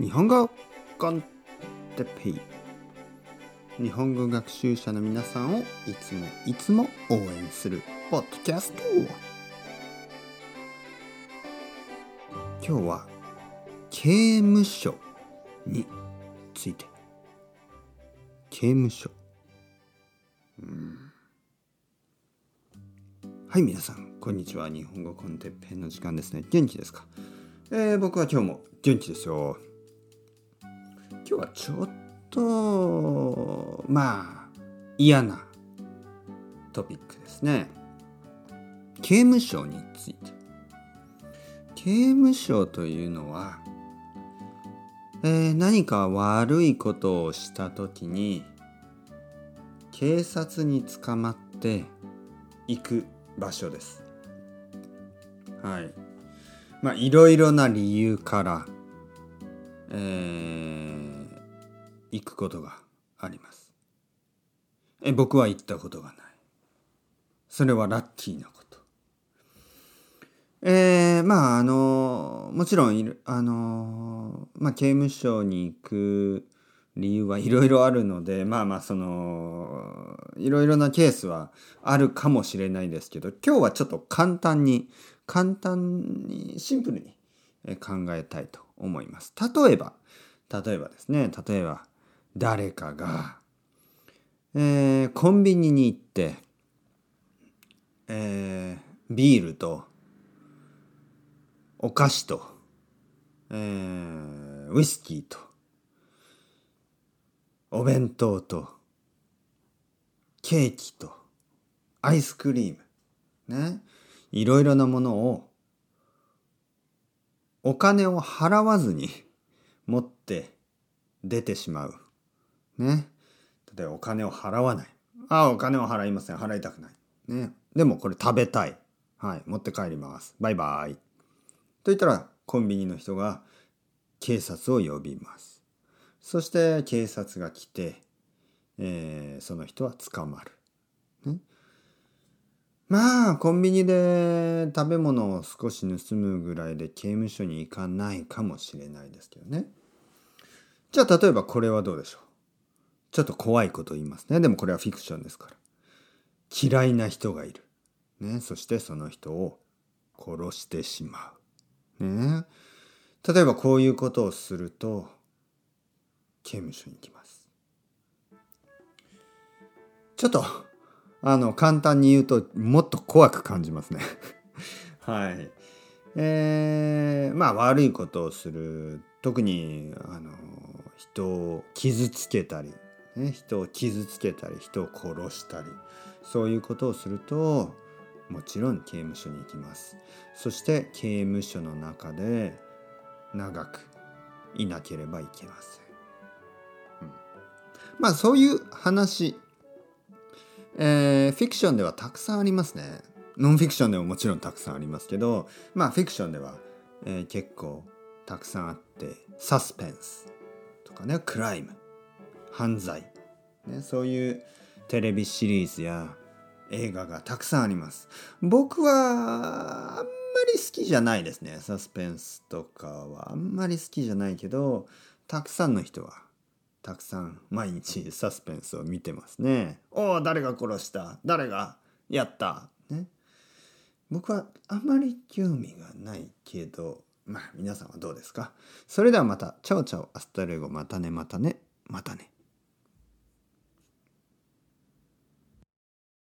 日本語コンテペイ。日本語学習者の皆さんをいつもいつも応援するポッドキャスト。今日は刑務所について。刑務所。うん。はい皆さんこんにちは。日本語コンテッペイの時間ですね。元気ですか？えー、僕は今日も元気ですよ。今日はちょっとまあ嫌なトピックですね。刑務所について。刑務所というのは、えー、何か悪いことをした時に警察に捕まって行く場所です。はい。まあいろいろな理由からえー、行くことがあります。え僕は行ったことがない。それはラッキーなこと。えー、まああのもちろんいるあのまあ刑務所に行く理由はいろいろあるのでまあまあそのいろいろなケースはあるかもしれないですけど今日はちょっと簡単に簡単にシンプルに考えたいと思います。例えば例えばですね例えば誰かが、えー、コンビニに行って、えー、ビールとお菓子と、えー、ウイスキーとお弁当とケーキとアイスクリームねいろいろなものをお金を払わずに持って出てしまう。ね。例えばお金を払わない。ああ、お金を払いません。払いたくない。ね。でもこれ食べたい。はい。持って帰ります。バイバイ。と言ったらコンビニの人が警察を呼びます。そして警察が来て、えー、その人は捕まる。ね、まあコンビニで食べ物を少し盗むぐらいで刑務所に行かないかもしれないですけどね。じゃあ例えばこれはどうでしょう？ちょっと怖いこと言いますね。でもこれはフィクションですから。嫌いな人がいる。ね。そしてその人を殺してしまう。ね。例えばこういうことをすると、刑務所に行きます。ちょっと、あの、簡単に言うと、もっと怖く感じますね。はい。えー、まあ悪いことをする。特に、あの、人を傷つけたりね、人を傷つけたり人を殺したりそういうことをするともちろん刑務所に行きます。そして刑務所の中で長くいなければいけません、うん、まあそういう話、えー、フィクションではたくさんありますね。ノンフィクションでももちろんたくさんありますけどまあフィクションでは、えー、結構たくさんあってサスペンスとかねクライム。犯罪、ね、そういうテレビシリーズや映画がたくさんあります。僕はあんまり好きじゃないですね。サスペンスとかはあんまり好きじゃないけどたくさんの人はたくさん毎日サスペンスを見てますね。おお誰が殺した？誰がやった？ね。僕はあまり興味がないけどまあ皆さんはどうですか？それではまた。チャオチャオ。アスタレゴ。またねまたね。またね。